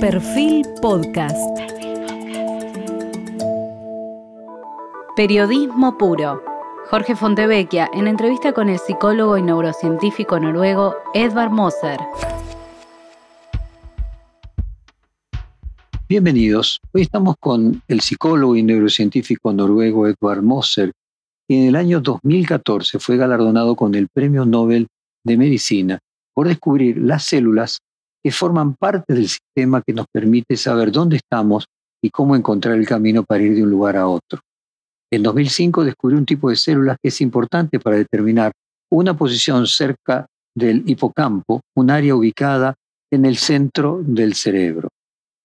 Perfil Podcast. Periodismo puro. Jorge Fontevecchia en entrevista con el psicólogo y neurocientífico noruego Edvard Moser. Bienvenidos. Hoy estamos con el psicólogo y neurocientífico noruego Edvard Moser, y en el año 2014 fue galardonado con el Premio Nobel de Medicina por descubrir las células que forman parte del sistema que nos permite saber dónde estamos y cómo encontrar el camino para ir de un lugar a otro. En 2005 descubrió un tipo de células que es importante para determinar una posición cerca del hipocampo, un área ubicada en el centro del cerebro.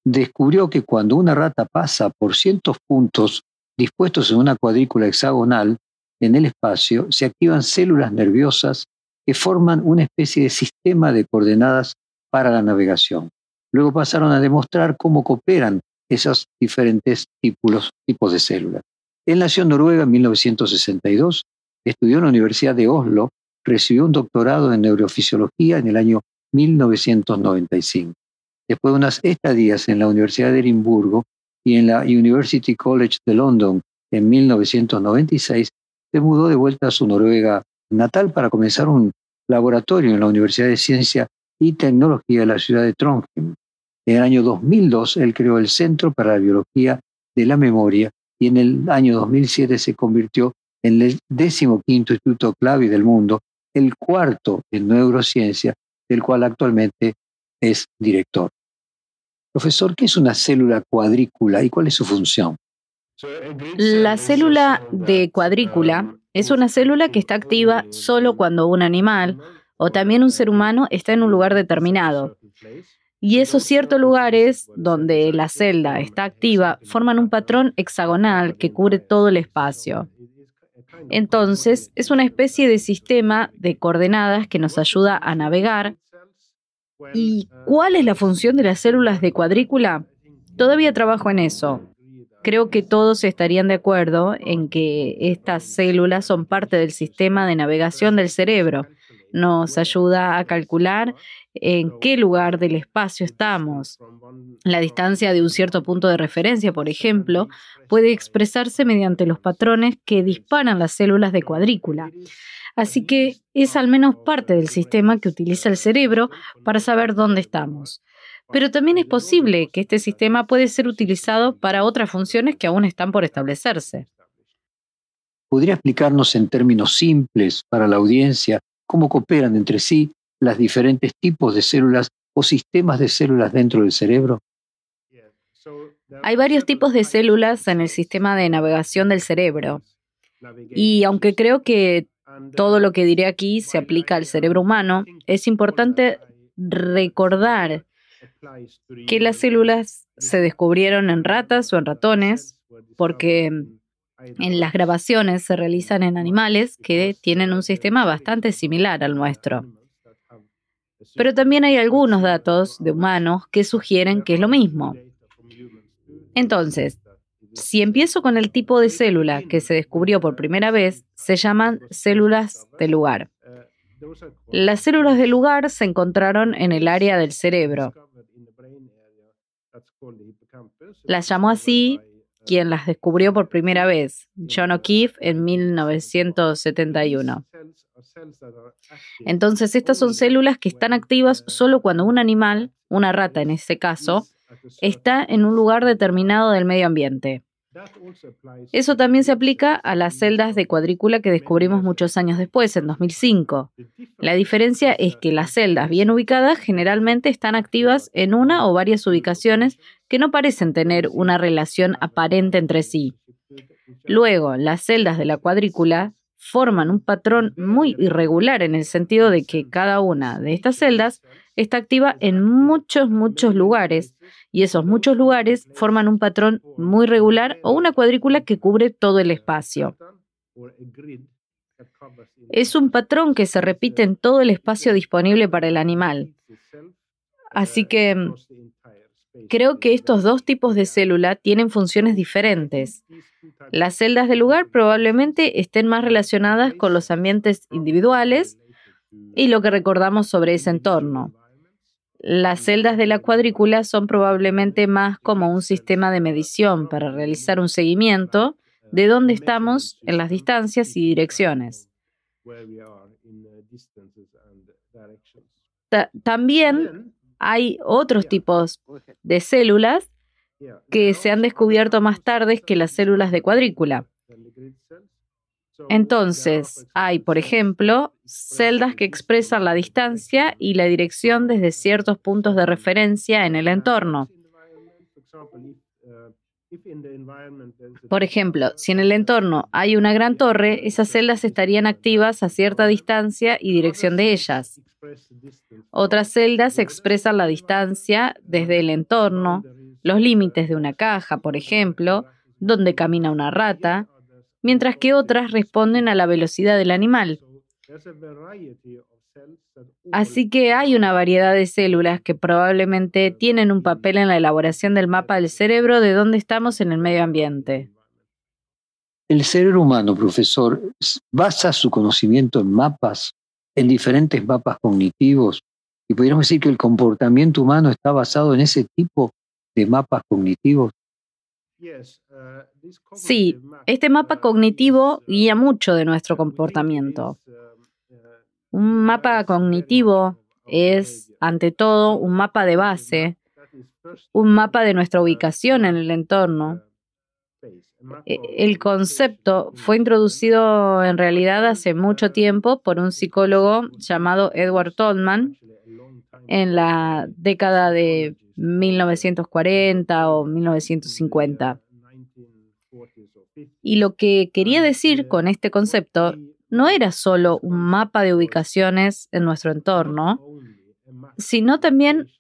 Descubrió que cuando una rata pasa por cientos puntos dispuestos en una cuadrícula hexagonal en el espacio, se activan células nerviosas que forman una especie de sistema de coordenadas para la navegación. Luego pasaron a demostrar cómo cooperan esos diferentes tipos, de células. Él nació en Noruega en 1962, estudió en la Universidad de Oslo, recibió un doctorado en neurofisiología en el año 1995. Después de unas estadías en la Universidad de Edimburgo y en la University College de London en 1996, se mudó de vuelta a su Noruega natal para comenzar un laboratorio en la Universidad de Ciencia y Tecnología de la ciudad de Trondheim. En el año 2002, él creó el Centro para la Biología de la Memoria y en el año 2007 se convirtió en el decimoquinto instituto clave del mundo, el cuarto en neurociencia, del cual actualmente es director. Profesor, ¿qué es una célula cuadrícula y cuál es su función? La célula de cuadrícula es una célula que está activa solo cuando un animal o también un ser humano está en un lugar determinado. Y esos ciertos lugares donde la celda está activa forman un patrón hexagonal que cubre todo el espacio. Entonces, es una especie de sistema de coordenadas que nos ayuda a navegar. ¿Y cuál es la función de las células de cuadrícula? Todavía trabajo en eso. Creo que todos estarían de acuerdo en que estas células son parte del sistema de navegación del cerebro nos ayuda a calcular en qué lugar del espacio estamos. La distancia de un cierto punto de referencia, por ejemplo, puede expresarse mediante los patrones que disparan las células de cuadrícula. Así que es al menos parte del sistema que utiliza el cerebro para saber dónde estamos. Pero también es posible que este sistema puede ser utilizado para otras funciones que aún están por establecerse. ¿Podría explicarnos en términos simples para la audiencia cómo cooperan entre sí los diferentes tipos de células o sistemas de células dentro del cerebro? Hay varios tipos de células en el sistema de navegación del cerebro. Y aunque creo que todo lo que diré aquí se aplica al cerebro humano, es importante recordar que las células se descubrieron en ratas o en ratones porque en las grabaciones se realizan en animales que tienen un sistema bastante similar al nuestro. Pero también hay algunos datos de humanos que sugieren que es lo mismo. Entonces, si empiezo con el tipo de célula que se descubrió por primera vez, se llaman células de lugar. Las células de lugar se encontraron en el área del cerebro. Las llamó así quien las descubrió por primera vez, John O'Keefe, en 1971. Entonces, estas son células que están activas solo cuando un animal, una rata en este caso, está en un lugar determinado del medio ambiente. Eso también se aplica a las celdas de cuadrícula que descubrimos muchos años después, en 2005. La diferencia es que las celdas bien ubicadas generalmente están activas en una o varias ubicaciones que no parecen tener una relación aparente entre sí. Luego, las celdas de la cuadrícula forman un patrón muy irregular en el sentido de que cada una de estas celdas está activa en muchos, muchos lugares y esos muchos lugares forman un patrón muy regular o una cuadrícula que cubre todo el espacio. Es un patrón que se repite en todo el espacio disponible para el animal. Así que creo que estos dos tipos de célula tienen funciones diferentes. Las celdas del lugar probablemente estén más relacionadas con los ambientes individuales y lo que recordamos sobre ese entorno. Las celdas de la cuadrícula son probablemente más como un sistema de medición para realizar un seguimiento de dónde estamos en las distancias y direcciones. también hay otros tipos de células que se han descubierto más tarde que las células de cuadrícula. Entonces, hay, por ejemplo, celdas que expresan la distancia y la dirección desde ciertos puntos de referencia en el entorno. Por ejemplo, si en el entorno hay una gran torre, esas celdas estarían activas a cierta distancia y dirección de ellas. Otras celdas expresan la distancia desde el entorno, los límites de una caja, por ejemplo, donde camina una rata, mientras que otras responden a la velocidad del animal. Así que hay una variedad de células que probablemente tienen un papel en la elaboración del mapa del cerebro de dónde estamos en el medio ambiente. El cerebro humano, profesor, basa su conocimiento en mapas, en diferentes mapas cognitivos, y podríamos decir que el comportamiento humano está basado en ese tipo de mapas cognitivos. Sí, este mapa cognitivo guía mucho de nuestro comportamiento. Un mapa cognitivo es, ante todo, un mapa de base, un mapa de nuestra ubicación en el entorno. E, el concepto fue introducido en realidad hace mucho tiempo por un psicólogo llamado Edward Tolman en la década de 1940 o 1950. Y lo que quería decir con este concepto no era solo un mapa de ubicaciones en nuestro entorno, sino también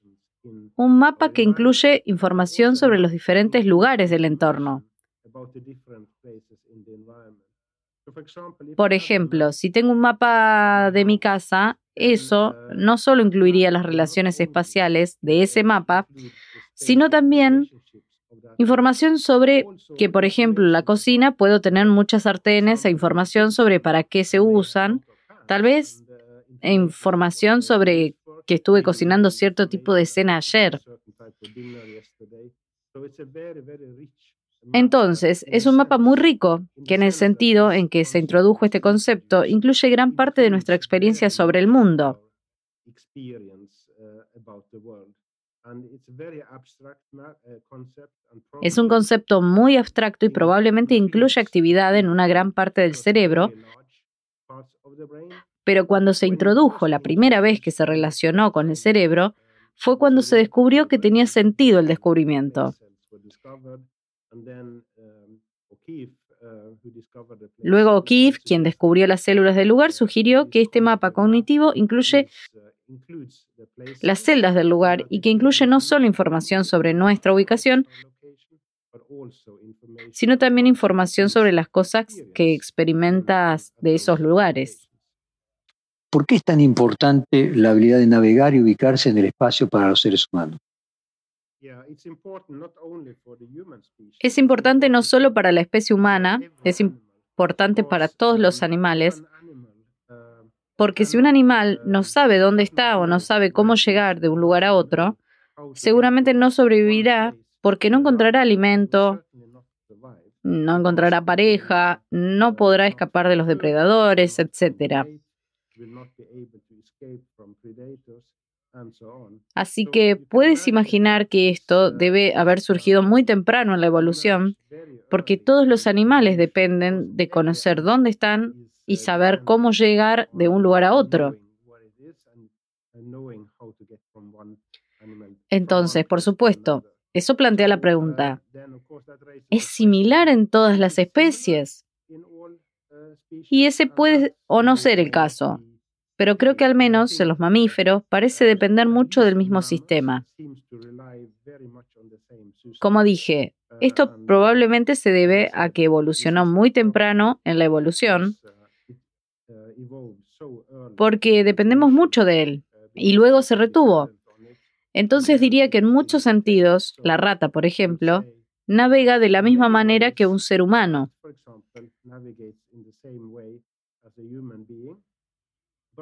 un mapa que incluye información sobre los diferentes lugares del entorno. Por ejemplo, si tengo un mapa de mi casa, eso no solo incluiría las relaciones espaciales de ese mapa, sino también Información sobre que, por ejemplo, la cocina puedo tener muchas sartenes e información sobre para qué se usan, tal vez e información sobre que estuve cocinando cierto tipo de cena ayer. Entonces, es un mapa muy rico, que en el sentido en que se introdujo este concepto, incluye gran parte de nuestra experiencia sobre el mundo. Es un concepto muy abstracto y probablemente incluye actividad en una gran parte del cerebro, pero cuando se introdujo la primera vez que se relacionó con el cerebro, fue cuando se descubrió que tenía sentido el descubrimiento. Luego O'Keefe, quien descubrió las células del lugar, sugirió que este mapa cognitivo incluye las celdas del lugar y que incluye no solo información sobre nuestra ubicación, sino también información sobre las cosas que experimentas de esos lugares. ¿Por qué es tan importante la habilidad de navegar y ubicarse en el espacio para los seres humanos? Es importante no solo para la especie humana, es importante para todos los animales, porque si un animal no sabe dónde está o no sabe cómo llegar de un lugar a otro, seguramente no sobrevivirá porque no encontrará alimento, no encontrará pareja, no podrá escapar de los depredadores, etc. Así que puedes imaginar que esto debe haber surgido muy temprano en la evolución, porque todos los animales dependen de conocer dónde están y saber cómo llegar de un lugar a otro. Entonces, por supuesto, eso plantea la pregunta, ¿es similar en todas las especies? Y ese puede o no ser el caso, pero creo que al menos en los mamíferos parece depender mucho del mismo sistema. Como dije, esto probablemente se debe a que evolucionó muy temprano en la evolución porque dependemos mucho de él y luego se retuvo. Entonces diría que en muchos sentidos, la rata, por ejemplo, navega de la misma manera que un ser humano.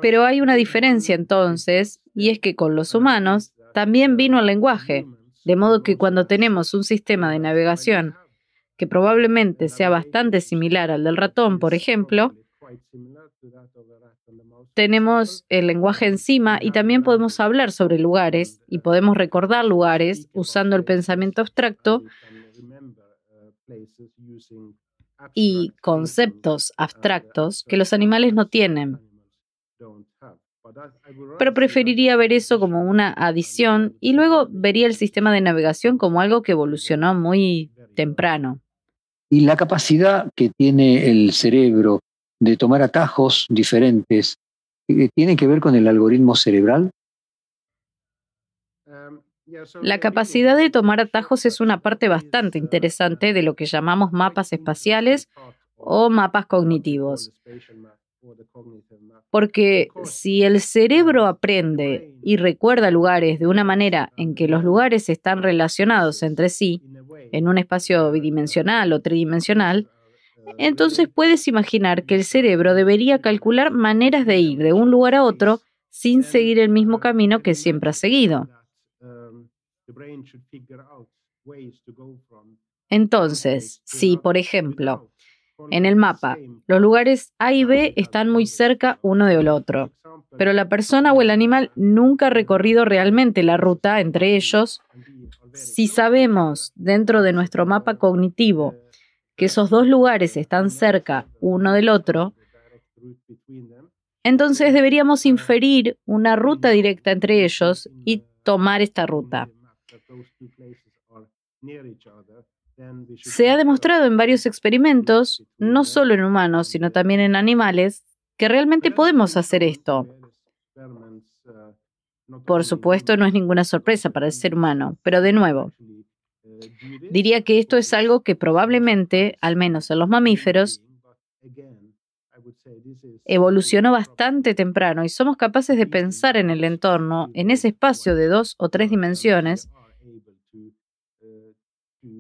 Pero hay una diferencia entonces, y es que con los humanos también vino el lenguaje, de modo que cuando tenemos un sistema de navegación que probablemente sea bastante similar al del ratón, por ejemplo, tenemos el lenguaje encima y también podemos hablar sobre lugares y podemos recordar lugares usando el pensamiento abstracto y conceptos abstractos que los animales no tienen. Pero preferiría ver eso como una adición y luego vería el sistema de navegación como algo que evolucionó muy temprano. Y la capacidad que tiene el cerebro de tomar atajos diferentes, eh, ¿tiene que ver con el algoritmo cerebral? La capacidad de tomar atajos es una parte bastante interesante de lo que llamamos mapas espaciales o mapas cognitivos. Porque si el cerebro aprende y recuerda lugares de una manera en que los lugares están relacionados entre sí, en un espacio bidimensional o tridimensional, entonces puedes imaginar que el cerebro debería calcular maneras de ir de un lugar a otro sin seguir el mismo camino que siempre ha seguido. Entonces, si, por ejemplo, en el mapa los lugares A y B están muy cerca uno del otro, pero la persona o el animal nunca ha recorrido realmente la ruta entre ellos, si sabemos dentro de nuestro mapa cognitivo que esos dos lugares están cerca uno del otro, entonces deberíamos inferir una ruta directa entre ellos y tomar esta ruta. Se ha demostrado en varios experimentos, no solo en humanos, sino también en animales, que realmente podemos hacer esto. Por supuesto, no es ninguna sorpresa para el ser humano, pero de nuevo, diría que esto es algo que probablemente, al menos en los mamíferos, evolucionó bastante temprano y somos capaces de pensar en el entorno, en ese espacio de dos o tres dimensiones,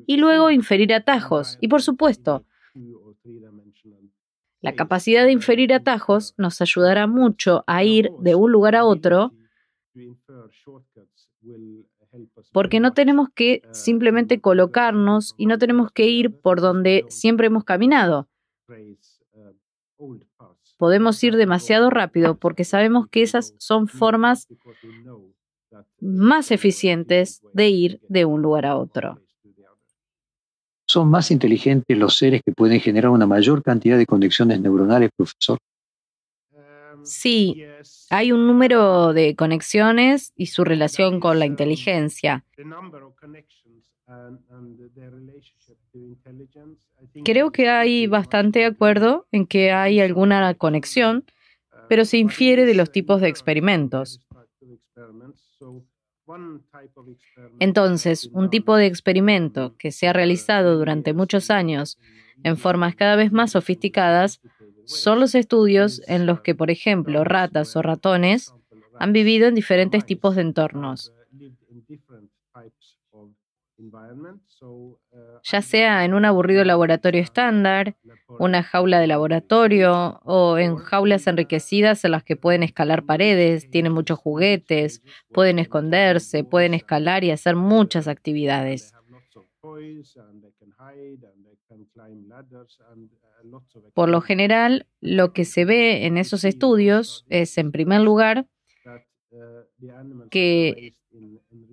y luego inferir atajos. Y por supuesto, la capacidad de inferir atajos nos ayudará mucho a ir de un lugar a otro porque no tenemos que simplemente colocarnos y no tenemos que ir por donde siempre hemos caminado. Podemos ir demasiado rápido porque sabemos que esas son formas más eficientes de ir de un lugar a otro. ¿Son más inteligentes los seres que pueden generar una mayor cantidad de conexiones neuronales, profesor? Sí, hay un número de conexiones y su relación con la inteligencia. Creo que hay bastante acuerdo en que hay alguna conexión, pero se infiere de los tipos de experimentos. Entonces, un tipo de experimento que se ha realizado durante muchos años en formas cada vez más sofisticadas son los estudios en los que, por ejemplo, ratas o ratones han vivido en diferentes tipos de entornos ya sea en un aburrido laboratorio estándar, una jaula de laboratorio o en jaulas enriquecidas en las que pueden escalar paredes, tienen muchos juguetes, pueden esconderse, pueden escalar y hacer muchas actividades. Por lo general, lo que se ve en esos estudios es, en primer lugar, que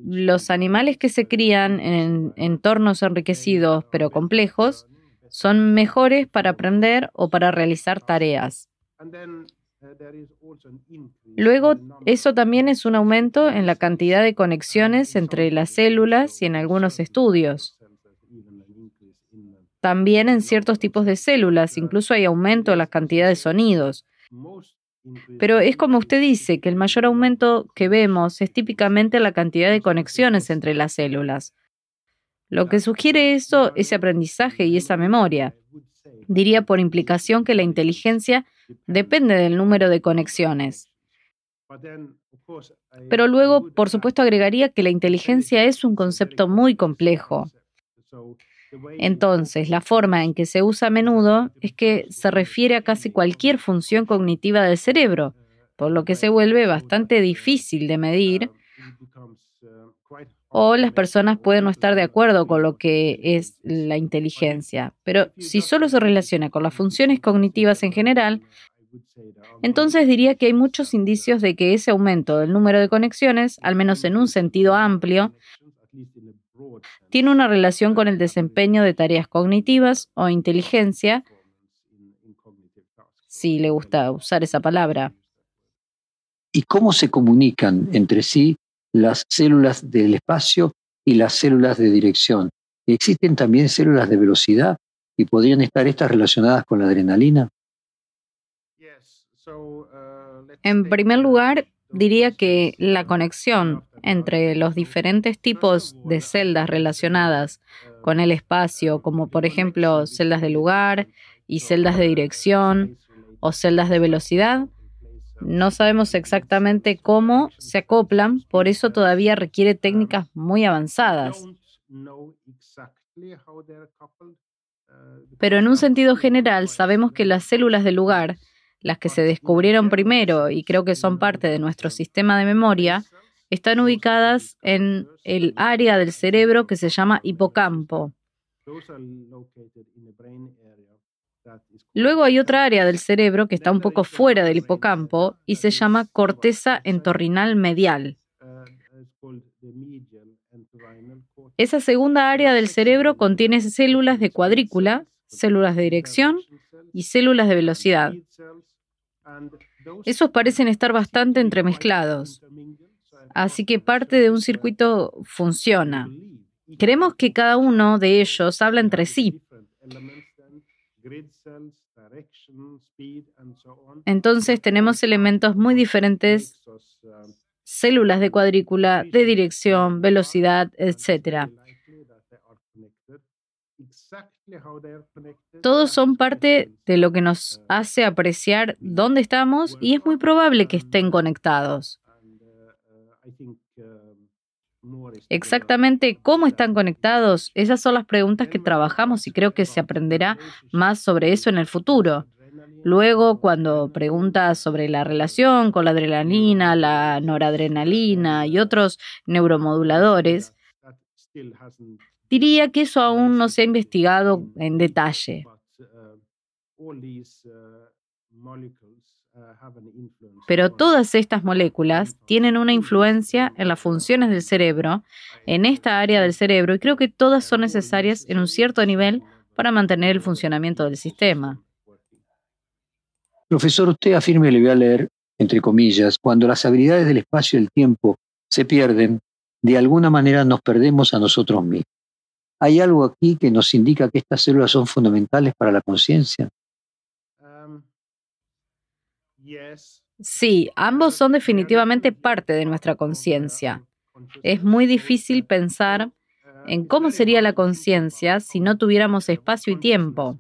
los animales que se crían en entornos enriquecidos pero complejos son mejores para aprender o para realizar tareas. Luego, eso también es un aumento en la cantidad de conexiones entre las células y en algunos estudios. También en ciertos tipos de células, incluso hay aumento en la cantidad de sonidos. Pero es como usted dice, que el mayor aumento que vemos es típicamente la cantidad de conexiones entre las células. Lo que sugiere eso, ese aprendizaje y esa memoria. Diría por implicación que la inteligencia depende del número de conexiones. Pero luego, por supuesto, agregaría que la inteligencia es un concepto muy complejo. Entonces, la forma en que se usa a menudo es que se refiere a casi cualquier función cognitiva del cerebro, por lo que se vuelve bastante difícil de medir o las personas pueden no estar de acuerdo con lo que es la inteligencia. Pero si solo se relaciona con las funciones cognitivas en general, entonces diría que hay muchos indicios de que ese aumento del número de conexiones, al menos en un sentido amplio, tiene una relación con el desempeño de tareas cognitivas o inteligencia, si le gusta usar esa palabra. ¿Y cómo se comunican entre sí las células del espacio y las células de dirección? ¿Existen también células de velocidad y podrían estar estas relacionadas con la adrenalina? En primer lugar, diría que la conexión entre los diferentes tipos de celdas relacionadas con el espacio, como por ejemplo celdas de lugar y celdas de dirección o celdas de velocidad, no sabemos exactamente cómo se acoplan, por eso todavía requiere técnicas muy avanzadas. Pero en un sentido general sabemos que las células de lugar las que se descubrieron primero y creo que son parte de nuestro sistema de memoria, están ubicadas en el área del cerebro que se llama hipocampo. Luego hay otra área del cerebro que está un poco fuera del hipocampo y se llama corteza entorrinal medial. Esa segunda área del cerebro contiene células de cuadrícula, células de dirección y células de velocidad. Esos parecen estar bastante entremezclados, así que parte de un circuito funciona. Creemos que cada uno de ellos habla entre sí. Entonces tenemos elementos muy diferentes, células de cuadrícula, de dirección, velocidad, etc. Todos son parte de lo que nos hace apreciar dónde estamos y es muy probable que estén conectados. Exactamente cómo están conectados, esas son las preguntas que trabajamos y creo que se aprenderá más sobre eso en el futuro. Luego, cuando preguntas sobre la relación con la adrenalina, la noradrenalina y otros neuromoduladores, Diría que eso aún no se ha investigado en detalle. Pero todas estas moléculas tienen una influencia en las funciones del cerebro, en esta área del cerebro, y creo que todas son necesarias en un cierto nivel para mantener el funcionamiento del sistema. Profesor, usted afirma, y le voy a leer, entre comillas, cuando las habilidades del espacio y el tiempo se pierden, de alguna manera nos perdemos a nosotros mismos. ¿Hay algo aquí que nos indica que estas células son fundamentales para la conciencia? Um, sí, ambos son definitivamente parte de nuestra conciencia. Es muy difícil pensar en cómo sería la conciencia si no tuviéramos espacio y tiempo.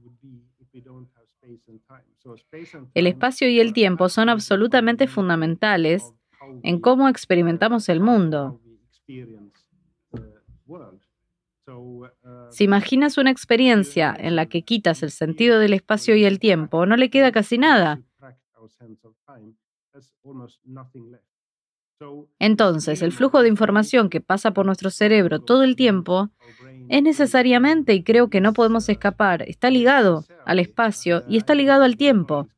El espacio y el tiempo son absolutamente fundamentales en cómo experimentamos el mundo. Si imaginas una experiencia en la que quitas el sentido del espacio y el tiempo, no le queda casi nada. Entonces, el flujo de información que pasa por nuestro cerebro todo el tiempo es necesariamente, y creo que no podemos escapar, está ligado al espacio y está ligado al tiempo.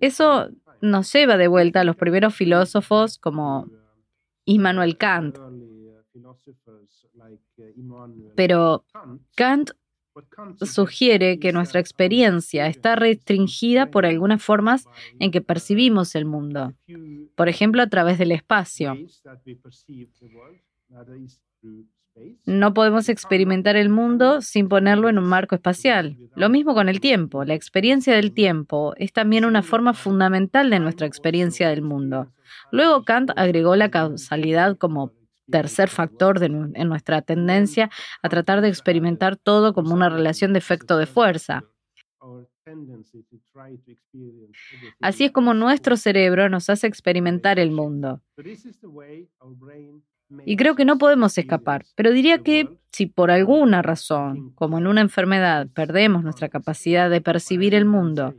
Eso nos lleva de vuelta a los primeros filósofos como Immanuel Kant, pero Kant sugiere que nuestra experiencia está restringida por algunas formas en que percibimos el mundo, por ejemplo a través del espacio. No podemos experimentar el mundo sin ponerlo en un marco espacial. Lo mismo con el tiempo. La experiencia del tiempo es también una forma fundamental de nuestra experiencia del mundo. Luego Kant agregó la causalidad como tercer factor en nuestra tendencia a tratar de experimentar todo como una relación de efecto de fuerza. Así es como nuestro cerebro nos hace experimentar el mundo. Y creo que no podemos escapar, pero diría que si por alguna razón, como en una enfermedad, perdemos nuestra capacidad de percibir el mundo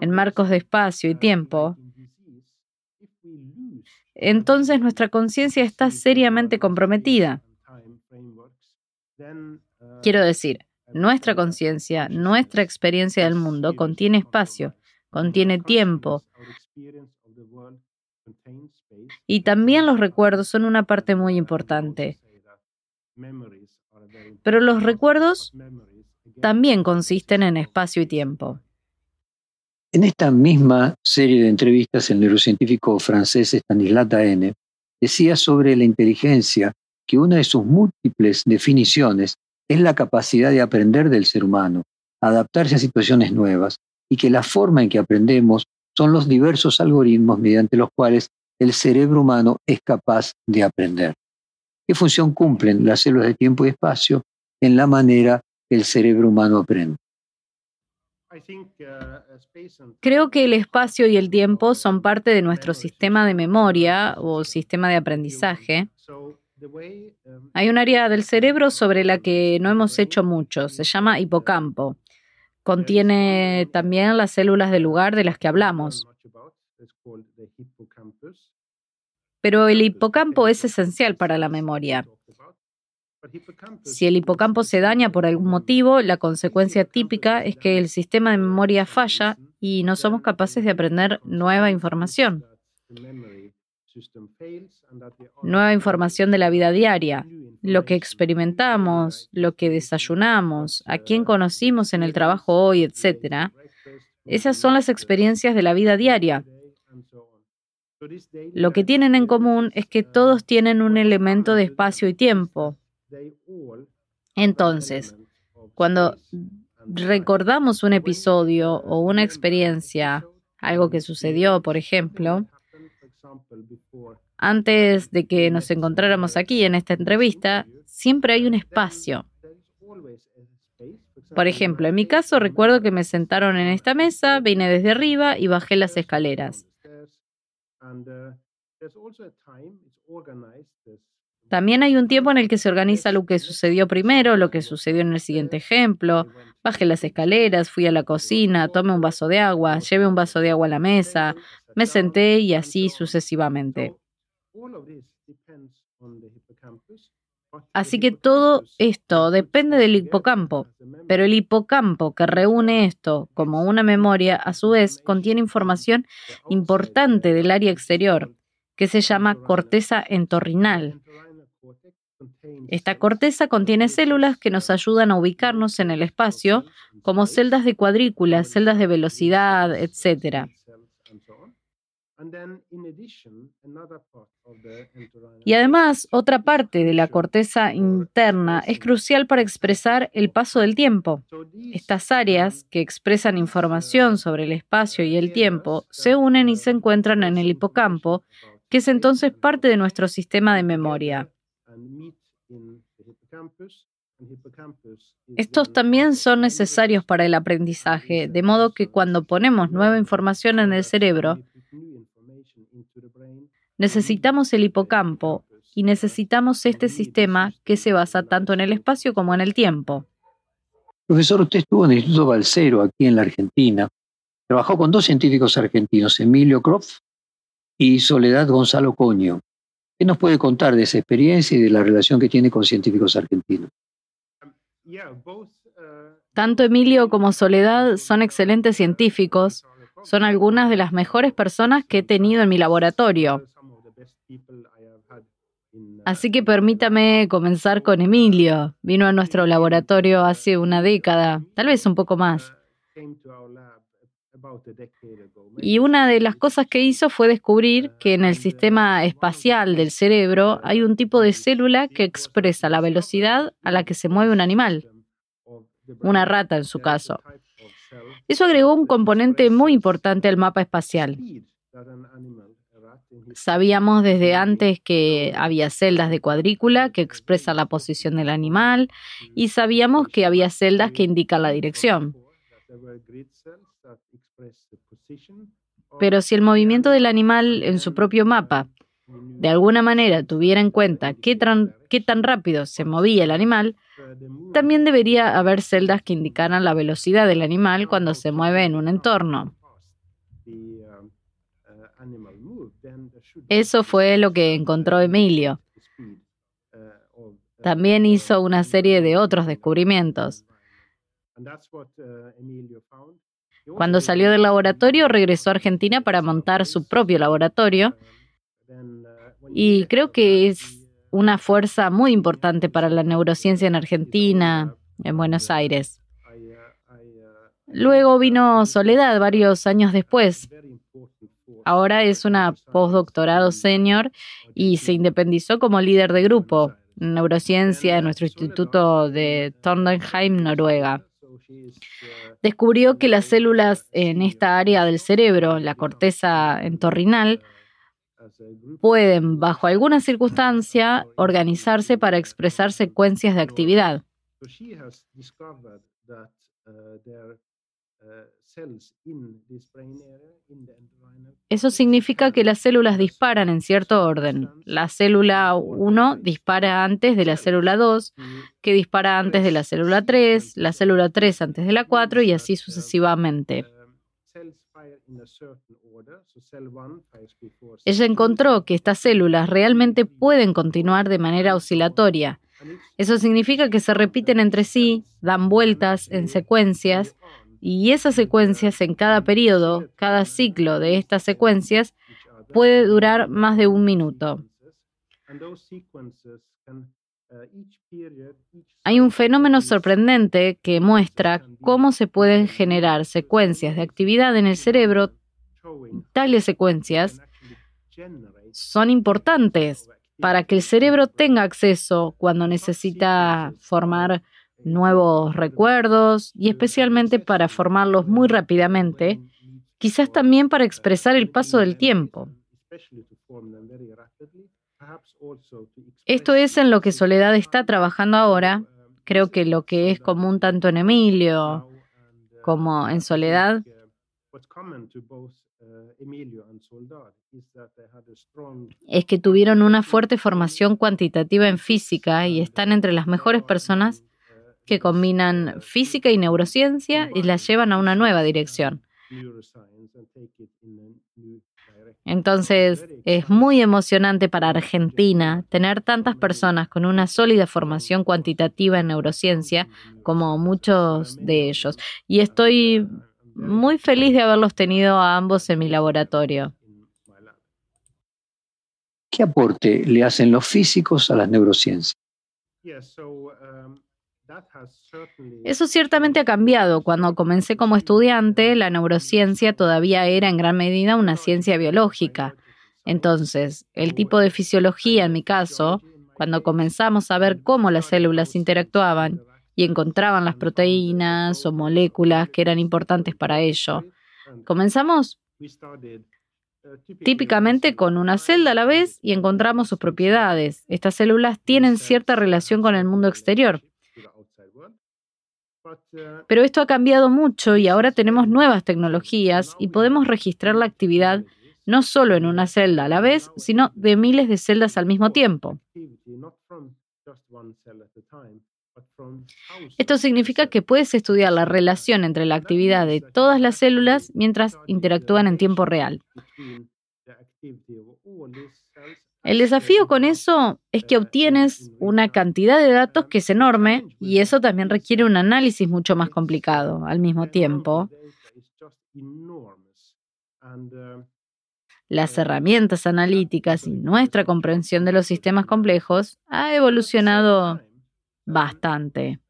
en marcos de espacio y tiempo, entonces nuestra conciencia está seriamente comprometida. Quiero decir, nuestra conciencia, nuestra experiencia del mundo contiene espacio, contiene tiempo. Y también los recuerdos son una parte muy importante. Pero los recuerdos también consisten en espacio y tiempo. En esta misma serie de entrevistas, el neurocientífico francés Stanislas N. decía sobre la inteligencia que una de sus múltiples definiciones es la capacidad de aprender del ser humano, adaptarse a situaciones nuevas, y que la forma en que aprendemos son los diversos algoritmos mediante los cuales el cerebro humano es capaz de aprender. ¿Qué función cumplen las células de tiempo y espacio en la manera que el cerebro humano aprende? Creo que el espacio y el tiempo son parte de nuestro sistema de memoria o sistema de aprendizaje. Hay un área del cerebro sobre la que no hemos hecho mucho, se llama hipocampo. Contiene también las células del lugar de las que hablamos. Pero el hipocampo es esencial para la memoria. Si el hipocampo se daña por algún motivo, la consecuencia típica es que el sistema de memoria falla y no somos capaces de aprender nueva información. Nueva información de la vida diaria, lo que experimentamos, lo que desayunamos, a quién conocimos en el trabajo hoy, etc. Esas son las experiencias de la vida diaria. Lo que tienen en común es que todos tienen un elemento de espacio y tiempo, entonces, cuando recordamos un episodio o una experiencia, algo que sucedió, por ejemplo, antes de que nos encontráramos aquí en esta entrevista, siempre hay un espacio. Por ejemplo, en mi caso recuerdo que me sentaron en esta mesa, vine desde arriba y bajé las escaleras. También hay un tiempo en el que se organiza lo que sucedió primero, lo que sucedió en el siguiente ejemplo. Bajé las escaleras, fui a la cocina, tomé un vaso de agua, llevé un vaso de agua a la mesa, me senté y así sucesivamente. Así que todo esto depende del hipocampo, pero el hipocampo que reúne esto como una memoria, a su vez, contiene información importante del área exterior, que se llama corteza entorrinal. Esta corteza contiene células que nos ayudan a ubicarnos en el espacio, como celdas de cuadrícula, celdas de velocidad, etc. Y además, otra parte de la corteza interna es crucial para expresar el paso del tiempo. Estas áreas, que expresan información sobre el espacio y el tiempo, se unen y se encuentran en el hipocampo, que es entonces parte de nuestro sistema de memoria. Estos también son necesarios para el aprendizaje, de modo que cuando ponemos nueva información en el cerebro, necesitamos el hipocampo y necesitamos este sistema que se basa tanto en el espacio como en el tiempo. Profesor, usted estuvo en el Instituto Balcero, aquí en la Argentina. Trabajó con dos científicos argentinos, Emilio Croft y Soledad Gonzalo Coño. ¿Qué nos puede contar de esa experiencia y de la relación que tiene con científicos argentinos? Tanto Emilio como Soledad son excelentes científicos, son algunas de las mejores personas que he tenido en mi laboratorio. Así que permítame comenzar con Emilio. Vino a nuestro laboratorio hace una década, tal vez un poco más. Y una de las cosas que hizo fue descubrir que en el sistema espacial del cerebro hay un tipo de célula que expresa la velocidad a la que se mueve un animal, una rata en su caso. Eso agregó un componente muy importante al mapa espacial. Sabíamos desde antes que había celdas de cuadrícula que expresan la posición del animal y sabíamos que había celdas que indican la dirección. Pero si el movimiento del animal en su propio mapa de alguna manera tuviera en cuenta qué, qué tan rápido se movía el animal, también debería haber celdas que indicaran la velocidad del animal cuando se mueve en un entorno. Eso fue lo que encontró Emilio. También hizo una serie de otros descubrimientos. Cuando salió del laboratorio, regresó a Argentina para montar su propio laboratorio y creo que es una fuerza muy importante para la neurociencia en Argentina, en Buenos Aires. Luego vino Soledad varios años después. Ahora es una postdoctorado senior y se independizó como líder de grupo en neurociencia en nuestro instituto de Trondheim, Noruega. Descubrió que las células en esta área del cerebro, la corteza entorrinal, pueden, bajo alguna circunstancia, organizarse para expresar secuencias de actividad. Eso significa que las células disparan en cierto orden. La célula 1 dispara antes de la célula 2, que dispara antes de la célula 3, la célula 3 antes de la 4 y así sucesivamente. Ella encontró que estas células realmente pueden continuar de manera oscilatoria. Eso significa que se repiten entre sí, dan vueltas en secuencias y esas secuencias en cada periodo, cada ciclo de estas secuencias puede durar más de un minuto. Hay un fenómeno sorprendente que muestra cómo se pueden generar secuencias de actividad en el cerebro. Tales secuencias son importantes para que el cerebro tenga acceso cuando necesita formar nuevos recuerdos y especialmente para formarlos muy rápidamente, quizás también para expresar el paso del tiempo. Esto es en lo que Soledad está trabajando ahora. Creo que lo que es común tanto en Emilio como en Soledad es que tuvieron una fuerte formación cuantitativa en física y están entre las mejores personas que combinan física y neurociencia y las llevan a una nueva dirección. Entonces, es muy emocionante para Argentina tener tantas personas con una sólida formación cuantitativa en neurociencia como muchos de ellos. Y estoy muy feliz de haberlos tenido a ambos en mi laboratorio. ¿Qué aporte le hacen los físicos a las neurociencias? Eso ciertamente ha cambiado. Cuando comencé como estudiante, la neurociencia todavía era en gran medida una ciencia biológica. Entonces, el tipo de fisiología, en mi caso, cuando comenzamos a ver cómo las células interactuaban y encontraban las proteínas o moléculas que eran importantes para ello, comenzamos típicamente con una celda a la vez y encontramos sus propiedades. Estas células tienen cierta relación con el mundo exterior. Pero esto ha cambiado mucho y ahora tenemos nuevas tecnologías y podemos registrar la actividad no solo en una celda a la vez, sino de miles de celdas al mismo tiempo. Esto significa que puedes estudiar la relación entre la actividad de todas las células mientras interactúan en tiempo real. El desafío con eso es que obtienes una cantidad de datos que es enorme y eso también requiere un análisis mucho más complicado al mismo tiempo. Las herramientas analíticas y nuestra comprensión de los sistemas complejos ha evolucionado bastante.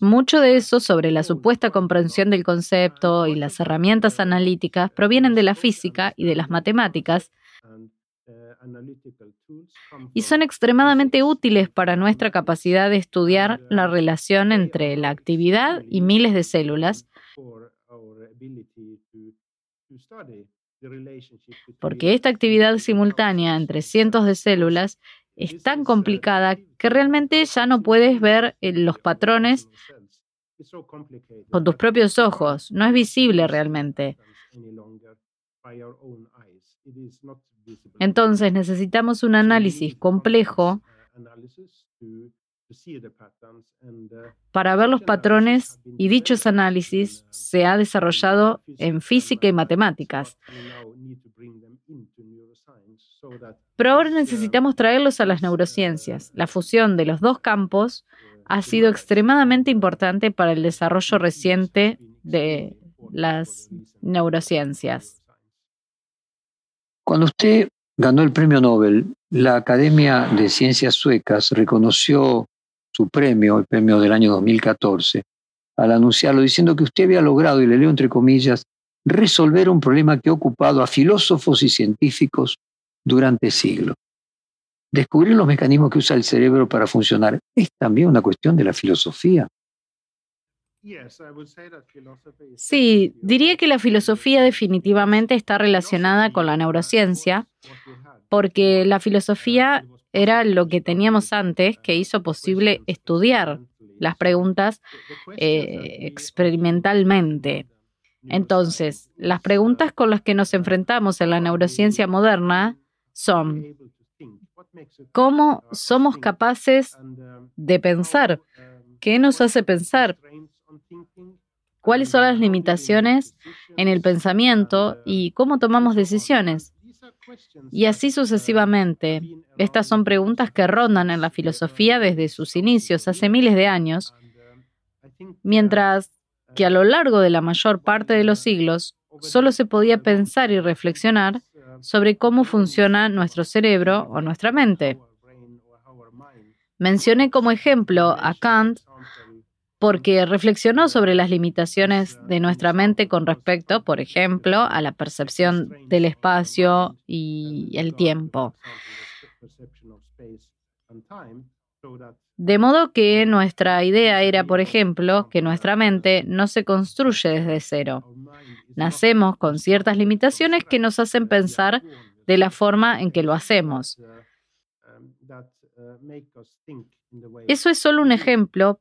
Mucho de eso sobre la supuesta comprensión del concepto y las herramientas analíticas provienen de la física y de las matemáticas y son extremadamente útiles para nuestra capacidad de estudiar la relación entre la actividad y miles de células, porque esta actividad simultánea entre cientos de células es tan complicada que realmente ya no puedes ver eh, los patrones con tus propios ojos. No es visible realmente. Entonces necesitamos un análisis complejo para ver los patrones y dichos análisis se ha desarrollado en física y matemáticas. Pero ahora necesitamos traerlos a las neurociencias. La fusión de los dos campos ha sido extremadamente importante para el desarrollo reciente de las neurociencias. Cuando usted ganó el premio Nobel, la Academia de Ciencias Suecas reconoció su premio, el premio del año 2014, al anunciarlo diciendo que usted había logrado, y le leo entre comillas, resolver un problema que ha ocupado a filósofos y científicos durante siglos. Descubrir los mecanismos que usa el cerebro para funcionar es también una cuestión de la filosofía. Sí, diría que la filosofía definitivamente está relacionada con la neurociencia, porque la filosofía era lo que teníamos antes que hizo posible estudiar las preguntas eh, experimentalmente. Entonces, las preguntas con las que nos enfrentamos en la neurociencia moderna son, ¿cómo somos capaces de pensar? ¿Qué nos hace pensar? ¿Cuáles son las limitaciones en el pensamiento y cómo tomamos decisiones? Y así sucesivamente. Estas son preguntas que rondan en la filosofía desde sus inicios, hace miles de años, mientras que a lo largo de la mayor parte de los siglos solo se podía pensar y reflexionar sobre cómo funciona nuestro cerebro o nuestra mente. Mencioné como ejemplo a Kant porque reflexionó sobre las limitaciones de nuestra mente con respecto, por ejemplo, a la percepción del espacio y el tiempo. De modo que nuestra idea era, por ejemplo, que nuestra mente no se construye desde cero. Nacemos con ciertas limitaciones que nos hacen pensar de la forma en que lo hacemos. Eso es solo un ejemplo,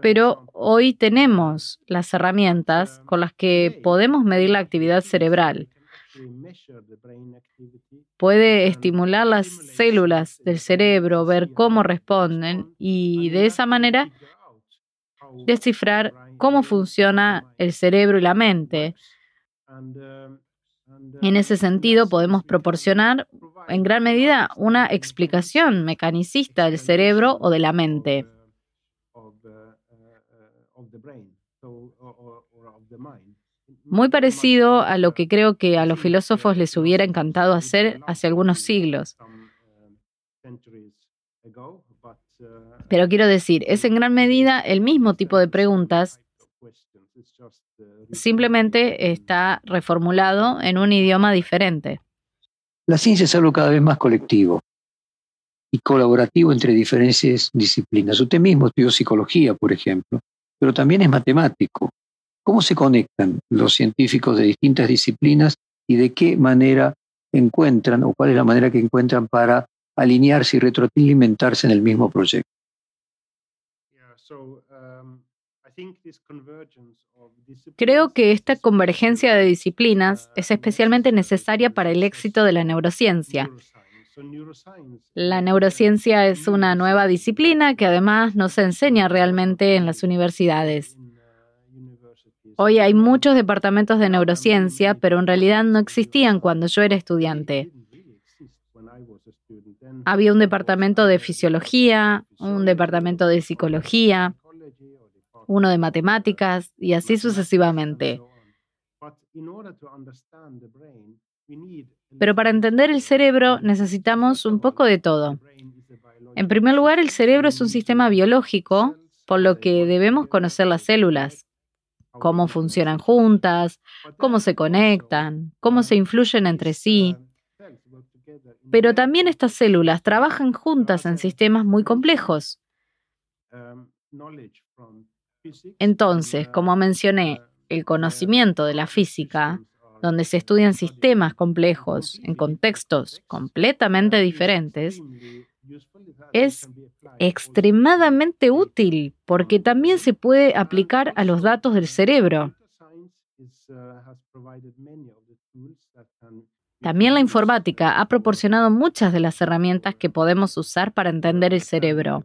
pero hoy tenemos las herramientas con las que podemos medir la actividad cerebral. Puede estimular las células del cerebro, ver cómo responden y de esa manera descifrar cómo funciona el cerebro y la mente. En ese sentido, podemos proporcionar en gran medida una explicación mecanicista del cerebro o de la mente. Muy parecido a lo que creo que a los filósofos les hubiera encantado hacer hace algunos siglos. Pero quiero decir, es en gran medida el mismo tipo de preguntas simplemente está reformulado en un idioma diferente. La ciencia es algo cada vez más colectivo y colaborativo entre diferentes disciplinas. Usted mismo estudió psicología, por ejemplo, pero también es matemático. ¿Cómo se conectan los científicos de distintas disciplinas y de qué manera encuentran o cuál es la manera que encuentran para alinearse y retroalimentarse en el mismo proyecto? Creo que esta convergencia de disciplinas es especialmente necesaria para el éxito de la neurociencia. La neurociencia es una nueva disciplina que además no se enseña realmente en las universidades. Hoy hay muchos departamentos de neurociencia, pero en realidad no existían cuando yo era estudiante. Había un departamento de fisiología, un departamento de psicología, uno de matemáticas y así sucesivamente. Pero para entender el cerebro necesitamos un poco de todo. En primer lugar, el cerebro es un sistema biológico, por lo que debemos conocer las células, cómo funcionan juntas, cómo se conectan, cómo se influyen entre sí. Pero también estas células trabajan juntas en sistemas muy complejos. Entonces, como mencioné, el conocimiento de la física, donde se estudian sistemas complejos en contextos completamente diferentes, es extremadamente útil porque también se puede aplicar a los datos del cerebro. También la informática ha proporcionado muchas de las herramientas que podemos usar para entender el cerebro.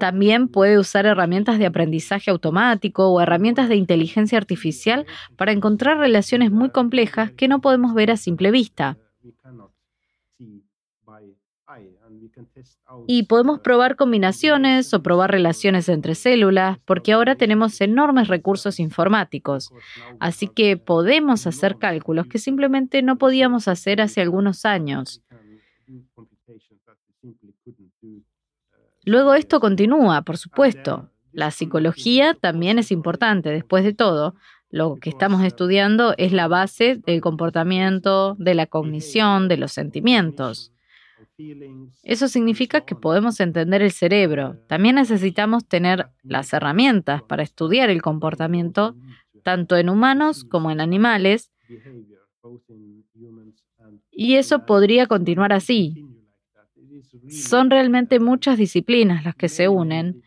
También puede usar herramientas de aprendizaje automático o herramientas de inteligencia artificial para encontrar relaciones muy complejas que no podemos ver a simple vista. Y podemos probar combinaciones o probar relaciones entre células, porque ahora tenemos enormes recursos informáticos. Así que podemos hacer cálculos que simplemente no podíamos hacer hace algunos años. Luego esto continúa, por supuesto. La psicología también es importante. Después de todo, lo que estamos estudiando es la base del comportamiento, de la cognición, de los sentimientos. Eso significa que podemos entender el cerebro. También necesitamos tener las herramientas para estudiar el comportamiento, tanto en humanos como en animales. Y eso podría continuar así. Son realmente muchas disciplinas las que se unen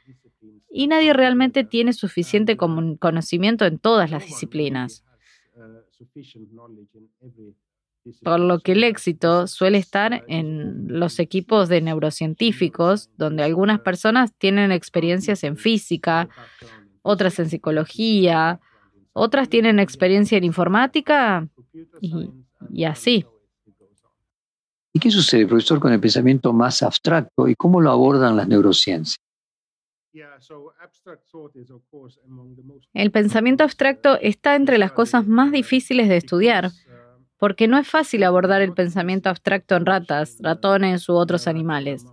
y nadie realmente tiene suficiente conocimiento en todas las disciplinas. Por lo que el éxito suele estar en los equipos de neurocientíficos, donde algunas personas tienen experiencias en física, otras en psicología, otras tienen experiencia en informática y, y así. ¿Y qué sucede, profesor, con el pensamiento más abstracto y cómo lo abordan las neurociencias? El pensamiento abstracto está entre las cosas más difíciles de estudiar, porque no es fácil abordar el pensamiento abstracto en ratas, ratones u otros animales.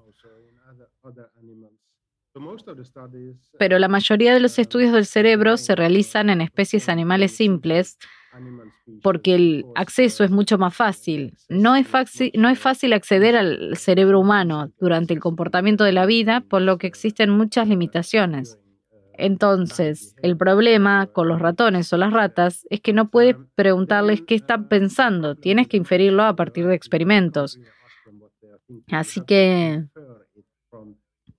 Pero la mayoría de los estudios del cerebro se realizan en especies animales simples, porque el acceso es mucho más fácil. No es, fácil. no es fácil acceder al cerebro humano durante el comportamiento de la vida, por lo que existen muchas limitaciones. Entonces, el problema con los ratones o las ratas es que no puedes preguntarles qué están pensando, tienes que inferirlo a partir de experimentos. Así que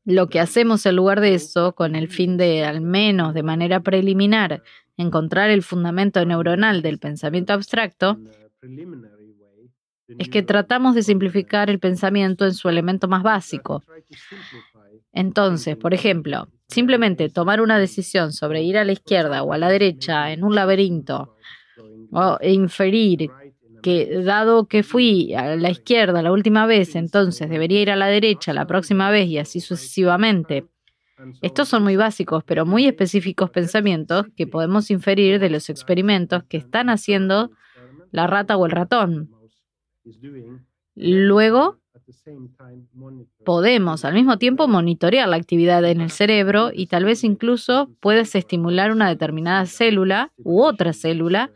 lo que hacemos en lugar de eso, con el fin de, al menos de manera preliminar, encontrar el fundamento neuronal del pensamiento abstracto, es que tratamos de simplificar el pensamiento en su elemento más básico. Entonces, por ejemplo, simplemente tomar una decisión sobre ir a la izquierda o a la derecha en un laberinto o inferir que dado que fui a la izquierda la última vez, entonces debería ir a la derecha la próxima vez y así sucesivamente. Estos son muy básicos, pero muy específicos pensamientos que podemos inferir de los experimentos que están haciendo la rata o el ratón. Luego, podemos al mismo tiempo monitorear la actividad en el cerebro y tal vez incluso puedes estimular una determinada célula u otra célula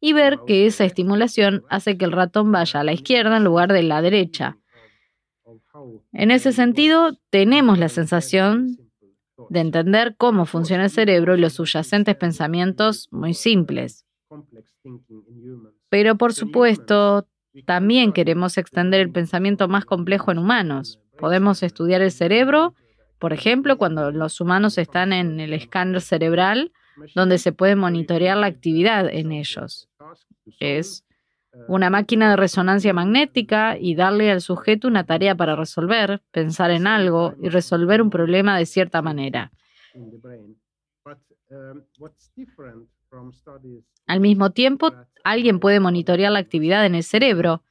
y ver que esa estimulación hace que el ratón vaya a la izquierda en lugar de la derecha. En ese sentido, tenemos la sensación de entender cómo funciona el cerebro y los subyacentes pensamientos muy simples. Pero por supuesto, también queremos extender el pensamiento más complejo en humanos. Podemos estudiar el cerebro, por ejemplo, cuando los humanos están en el escáner cerebral, donde se puede monitorear la actividad en ellos. Es una máquina de resonancia magnética y darle al sujeto una tarea para resolver, pensar en algo y resolver un problema de cierta manera. Al mismo tiempo, alguien puede monitorear la actividad en el cerebro,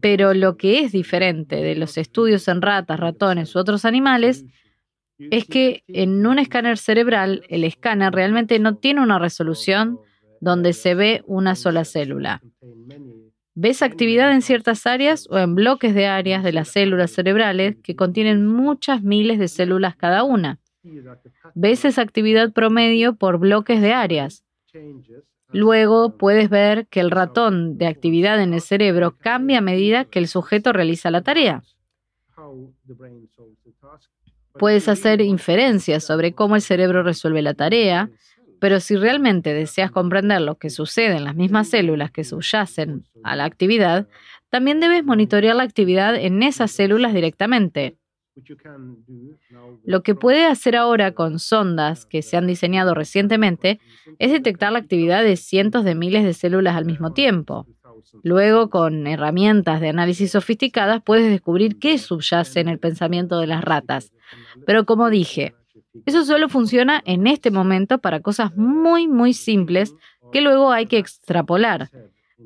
pero lo que es diferente de los estudios en ratas, ratones u otros animales es que en un escáner cerebral el escáner realmente no tiene una resolución donde se ve una sola célula. Ves actividad en ciertas áreas o en bloques de áreas de las células cerebrales que contienen muchas miles de células cada una. Ves esa actividad promedio por bloques de áreas. Luego puedes ver que el ratón de actividad en el cerebro cambia a medida que el sujeto realiza la tarea. Puedes hacer inferencias sobre cómo el cerebro resuelve la tarea, pero si realmente deseas comprender lo que sucede en las mismas células que subyacen a la actividad, también debes monitorear la actividad en esas células directamente. Lo que puede hacer ahora con sondas que se han diseñado recientemente es detectar la actividad de cientos de miles de células al mismo tiempo. Luego, con herramientas de análisis sofisticadas, puedes descubrir qué subyace en el pensamiento de las ratas. Pero como dije, eso solo funciona en este momento para cosas muy, muy simples que luego hay que extrapolar.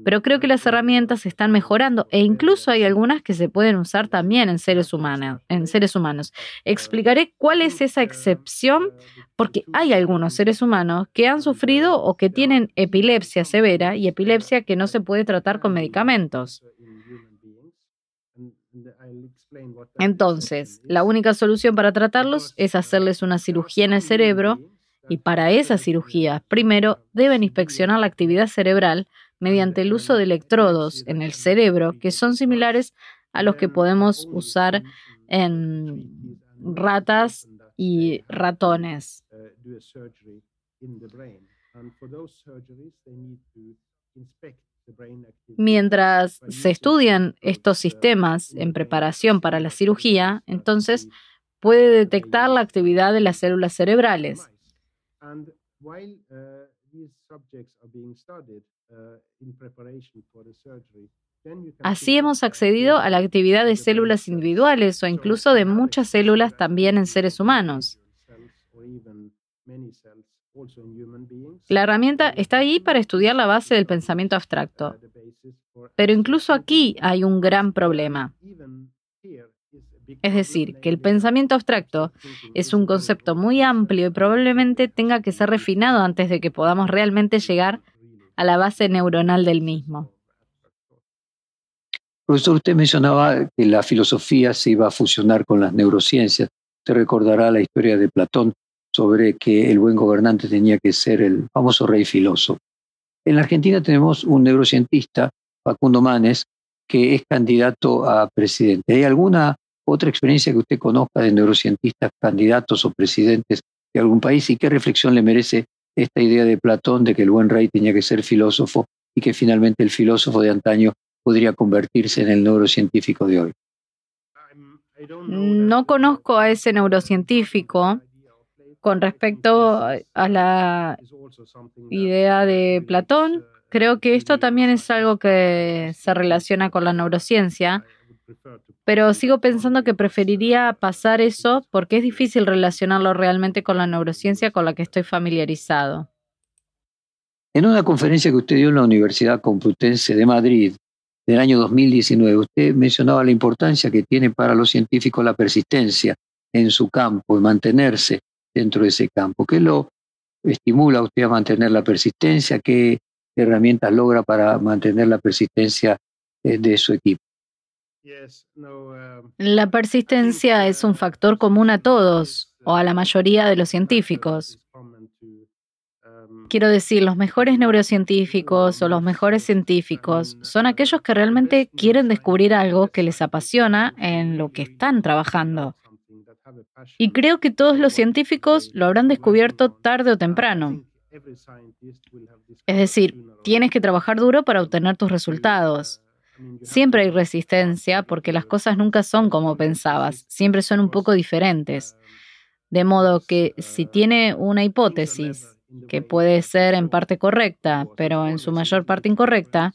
Pero creo que las herramientas están mejorando e incluso hay algunas que se pueden usar también en seres humanos. En seres humanos. Explicaré cuál es esa excepción porque hay algunos seres humanos que han sufrido o que tienen epilepsia severa y epilepsia que no se puede tratar con medicamentos. Entonces, la única solución para tratarlos es hacerles una cirugía en el cerebro y para esa cirugía, primero deben inspeccionar la actividad cerebral mediante el uso de electrodos en el cerebro que son similares a los que podemos usar en ratas y ratones. Mientras se estudian estos sistemas en preparación para la cirugía, entonces puede detectar la actividad de las células cerebrales. Así hemos accedido a la actividad de células individuales o incluso de muchas células también en seres humanos. La herramienta está ahí para estudiar la base del pensamiento abstracto. Pero incluso aquí hay un gran problema. Es decir, que el pensamiento abstracto es un concepto muy amplio y probablemente tenga que ser refinado antes de que podamos realmente llegar a la base neuronal del mismo. Profesor, usted mencionaba que la filosofía se iba a fusionar con las neurociencias. Usted recordará la historia de Platón sobre que el buen gobernante tenía que ser el famoso rey filósofo. En Argentina tenemos un neurocientista, Facundo Manes, que es candidato a presidente. ¿Hay alguna otra experiencia que usted conozca de neurocientistas candidatos o presidentes de algún país y qué reflexión le merece esta idea de Platón de que el buen rey tenía que ser filósofo y que finalmente el filósofo de antaño podría convertirse en el neurocientífico de hoy? No conozco a ese neurocientífico, con respecto a la idea de Platón, creo que esto también es algo que se relaciona con la neurociencia, pero sigo pensando que preferiría pasar eso porque es difícil relacionarlo realmente con la neurociencia con la que estoy familiarizado. En una conferencia que usted dio en la Universidad Complutense de Madrid del año 2019, usted mencionaba la importancia que tiene para los científicos la persistencia en su campo y mantenerse dentro de ese campo. ¿Qué lo estimula a usted a mantener la persistencia? ¿Qué herramientas logra para mantener la persistencia eh, de su equipo? La persistencia es un factor común a todos o a la mayoría de los científicos. Quiero decir, los mejores neurocientíficos o los mejores científicos son aquellos que realmente quieren descubrir algo que les apasiona en lo que están trabajando y creo que todos los científicos lo habrán descubierto tarde o temprano. Es decir, tienes que trabajar duro para obtener tus resultados. Siempre hay resistencia porque las cosas nunca son como pensabas, siempre son un poco diferentes. De modo que si tiene una hipótesis que puede ser en parte correcta, pero en su mayor parte incorrecta,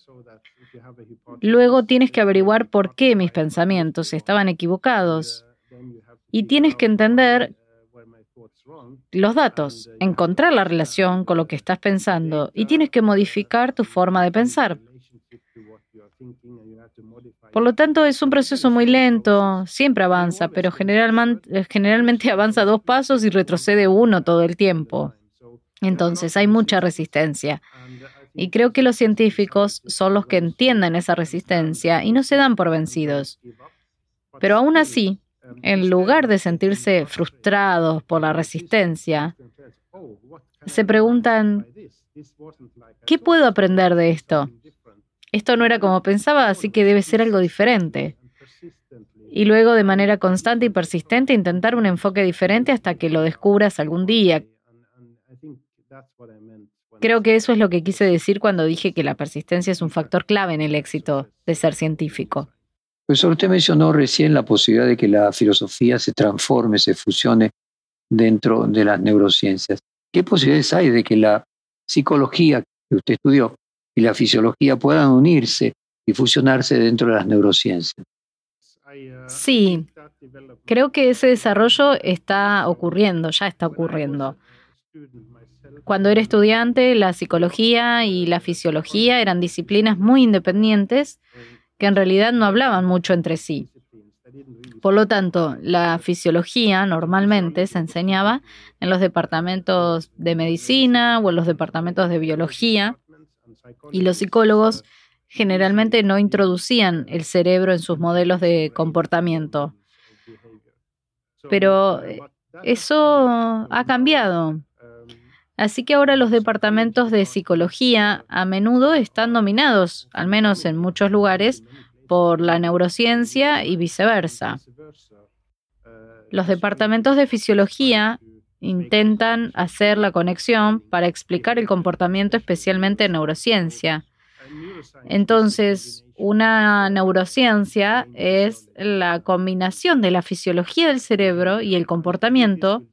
luego tienes que averiguar por qué mis pensamientos estaban equivocados y tienes que entender los datos, encontrar la relación con lo que estás pensando y tienes que modificar tu forma de pensar. Por lo tanto, es un proceso muy lento, siempre avanza, pero generalmente avanza dos pasos y retrocede uno todo el tiempo. Entonces, hay mucha resistencia. Y creo que los científicos son los que entienden esa resistencia y no se dan por vencidos. Pero aún así, en lugar de sentirse frustrados por la resistencia, se preguntan, ¿qué puedo aprender de esto? Esto no era como pensaba, así que debe ser algo diferente. Y luego, de manera constante y persistente, intentar un enfoque diferente hasta que lo descubras algún día. Creo que eso es lo que quise decir cuando dije que la persistencia es un factor clave en el éxito de ser científico. Profesor, usted mencionó recién la posibilidad de que la filosofía se transforme, se fusione dentro de las neurociencias. ¿Qué posibilidades hay de que la psicología que usted estudió y la fisiología puedan unirse y fusionarse dentro de las neurociencias. Sí, creo que ese desarrollo está ocurriendo, ya está ocurriendo. Cuando era estudiante, la psicología y la fisiología eran disciplinas muy independientes que en realidad no hablaban mucho entre sí. Por lo tanto, la fisiología normalmente se enseñaba en los departamentos de medicina o en los departamentos de biología y los psicólogos generalmente no introducían el cerebro en sus modelos de comportamiento. Pero eh, eso ha cambiado. Así que ahora los departamentos de psicología a menudo están dominados, al menos en muchos lugares, por la neurociencia y viceversa. Los departamentos de fisiología intentan hacer la conexión para explicar el comportamiento especialmente en neurociencia. Entonces, una neurociencia es la combinación de la fisiología del cerebro y el comportamiento,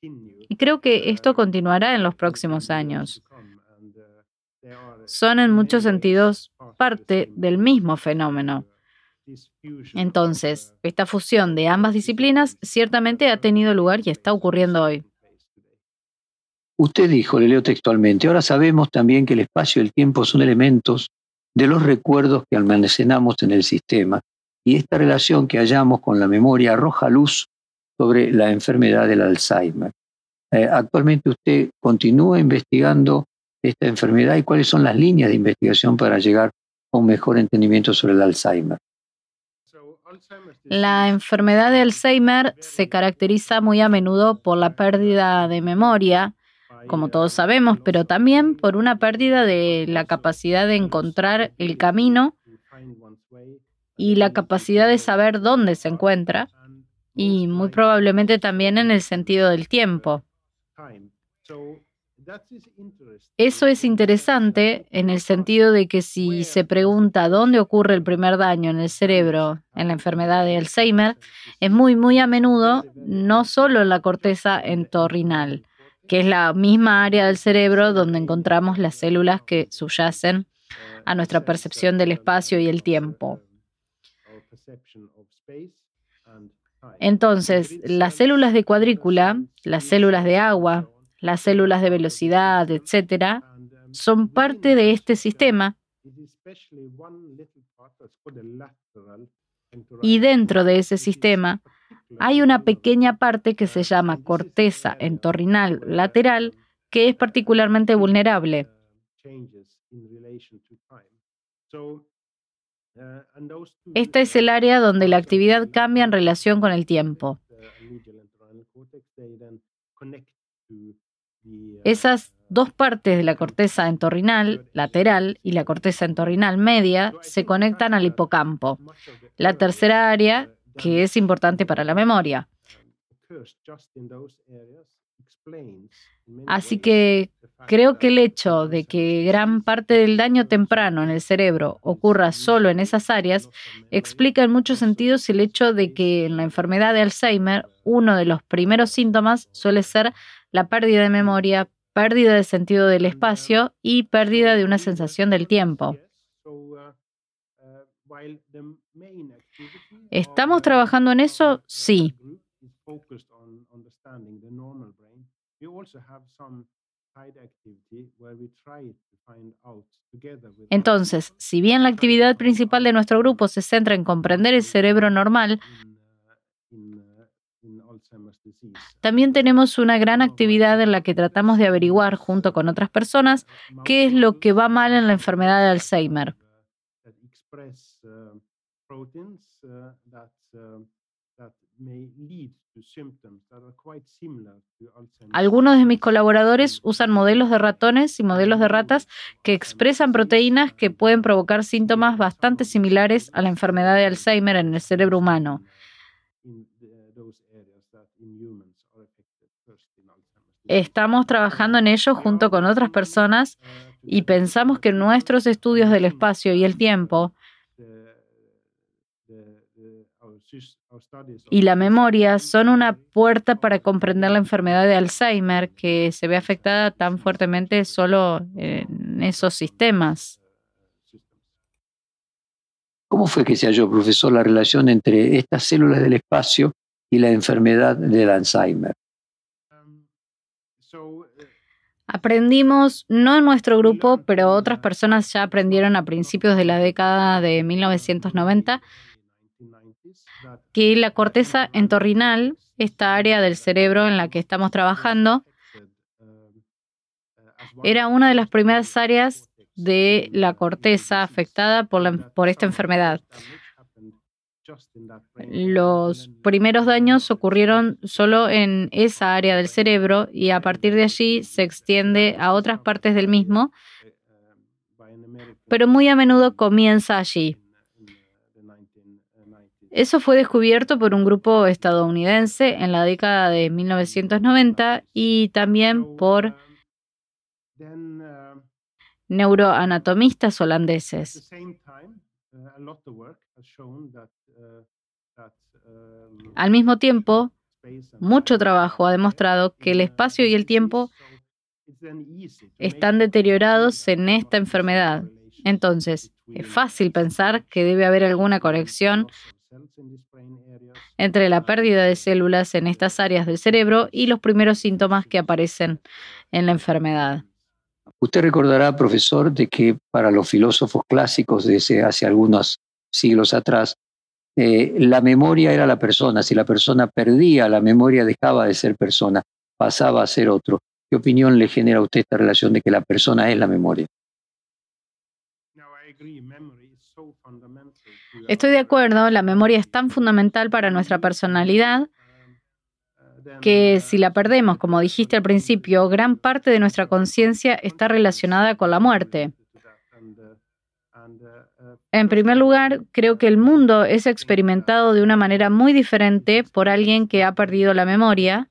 y creo que esto continuará en los próximos años. Son en muchos sentidos parte del mismo fenómeno. Entonces, esta fusión de ambas disciplinas ciertamente ha tenido lugar y está ocurriendo hoy. Usted dijo, le leo textualmente, ahora sabemos también que el espacio y el tiempo son elementos de los recuerdos que almacenamos en el sistema y esta relación que hallamos con la memoria arroja luz sobre la enfermedad del Alzheimer. Eh, actualmente usted continúa investigando esta enfermedad y cuáles son las líneas de investigación para llegar a un mejor entendimiento sobre el Alzheimer. La enfermedad de Alzheimer se caracteriza muy a menudo por la pérdida de memoria, como todos sabemos, pero también por una pérdida de la capacidad de encontrar el camino y la capacidad de saber dónde se encuentra y muy probablemente también en el sentido del tiempo. Eso es interesante en el sentido de que si se pregunta dónde ocurre el primer daño en el cerebro en la enfermedad de Alzheimer, es muy, muy a menudo no solo en la corteza entorrinal, que es la misma área del cerebro donde encontramos las células que subyacen a nuestra percepción del espacio y el tiempo. Entonces, las células de cuadrícula, las células de agua, las células de velocidad, etcétera, son parte de este sistema. Y dentro de ese sistema hay una pequeña parte que se llama corteza entorrinal lateral que es particularmente vulnerable. Esta es el área donde la actividad cambia en relación con el tiempo. Esas dos partes de la corteza entorrinal lateral y la corteza entorrinal media se conectan al hipocampo, la tercera área que es importante para la memoria. Así que creo que el hecho de que gran parte del daño temprano en el cerebro ocurra solo en esas áreas explica en muchos sentidos el hecho de que en la enfermedad de Alzheimer uno de los primeros síntomas suele ser la pérdida de memoria, pérdida de sentido del espacio y pérdida de una sensación del tiempo. ¿Estamos trabajando en eso? Sí. Entonces, si bien la actividad principal de nuestro grupo se centra en comprender el cerebro normal, también tenemos una gran actividad en la que tratamos de averiguar junto con otras personas qué es lo que va mal en la enfermedad de Alzheimer. Algunos de mis colaboradores usan modelos de ratones y modelos de ratas que expresan proteínas que pueden provocar síntomas bastante similares a la enfermedad de Alzheimer en el cerebro humano. Estamos trabajando en ello junto con otras personas y pensamos que nuestros estudios del espacio y el tiempo y la memoria son una puerta para comprender la enfermedad de Alzheimer que se ve afectada tan fuertemente solo en esos sistemas. ¿Cómo fue que se halló, profesor, la relación entre estas células del espacio y la enfermedad del Alzheimer? Aprendimos, no en nuestro grupo, pero otras personas ya aprendieron a principios de la década de 1990, que la corteza entorrinal, esta área del cerebro en la que estamos trabajando, era una de las primeras áreas de la corteza afectada por, por esta enfermedad. Los primeros daños ocurrieron solo en esa área del cerebro y a partir de allí se extiende a otras partes del mismo, pero muy a menudo comienza allí. Eso fue descubierto por un grupo estadounidense en la década de 1990 y también por neuroanatomistas holandeses. Al mismo tiempo, mucho trabajo ha demostrado que el espacio y el tiempo están deteriorados en esta enfermedad. Entonces, es fácil pensar que debe haber alguna conexión entre la pérdida de células en estas áreas del cerebro y los primeros síntomas que aparecen en la enfermedad. Usted recordará, profesor, de que para los filósofos clásicos de hace algunos siglos atrás, eh, la memoria era la persona. Si la persona perdía la memoria, dejaba de ser persona, pasaba a ser otro. ¿Qué opinión le genera a usted esta relación de que la persona es la memoria? Estoy de acuerdo, la memoria es tan fundamental para nuestra personalidad que si la perdemos, como dijiste al principio, gran parte de nuestra conciencia está relacionada con la muerte. En primer lugar, creo que el mundo es experimentado de una manera muy diferente por alguien que ha perdido la memoria,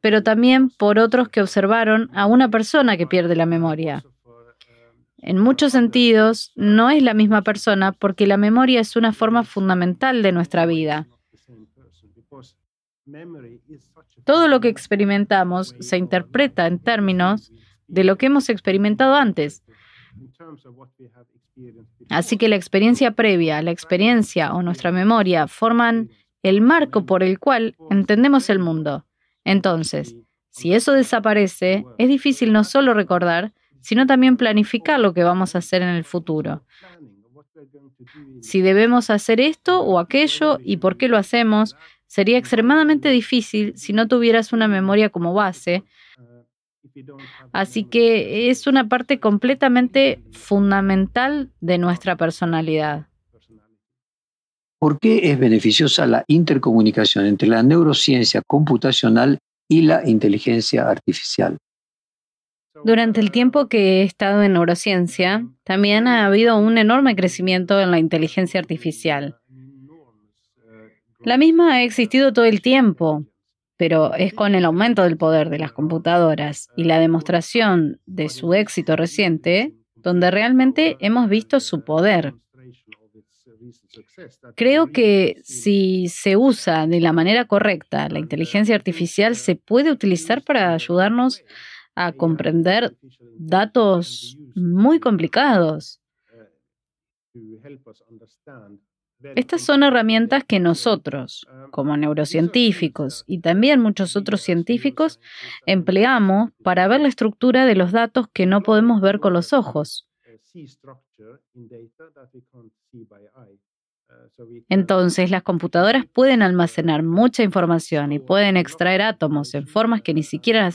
pero también por otros que observaron a una persona que pierde la memoria. En muchos sentidos, no es la misma persona porque la memoria es una forma fundamental de nuestra vida. Todo lo que experimentamos se interpreta en términos de lo que hemos experimentado antes. Así que la experiencia previa, la experiencia o nuestra memoria forman el marco por el cual entendemos el mundo. Entonces, si eso desaparece, es difícil no solo recordar, sino también planificar lo que vamos a hacer en el futuro. Si debemos hacer esto o aquello y por qué lo hacemos, sería extremadamente difícil si no tuvieras una memoria como base Así que es una parte completamente fundamental de nuestra personalidad. ¿Por qué es beneficiosa la intercomunicación entre la neurociencia computacional y la inteligencia artificial? Durante el tiempo que he estado en neurociencia, también ha habido un enorme crecimiento en la inteligencia artificial. La misma ha existido todo el tiempo, pero es con el aumento del poder de las computadoras y la demostración de su éxito reciente donde realmente hemos visto su poder. Creo que si se usa de la manera correcta, la inteligencia artificial se puede utilizar para ayudarnos a comprender datos muy complicados. Estas son herramientas que nosotros, como neurocientíficos y también muchos otros científicos, empleamos para ver la estructura de los datos que no podemos ver con los ojos. Entonces, las computadoras pueden almacenar mucha información y pueden extraer átomos en formas que ni siquiera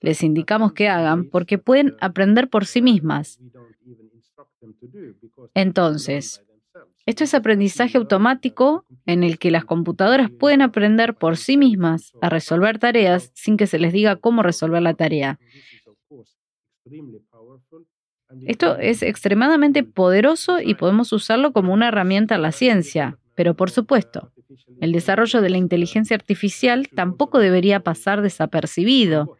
les indicamos que hagan porque pueden aprender por sí mismas. Entonces, esto es aprendizaje automático en el que las computadoras pueden aprender por sí mismas a resolver tareas sin que se les diga cómo resolver la tarea. Esto es extremadamente poderoso y podemos usarlo como una herramienta en la ciencia, pero por supuesto, el desarrollo de la inteligencia artificial tampoco debería pasar desapercibido.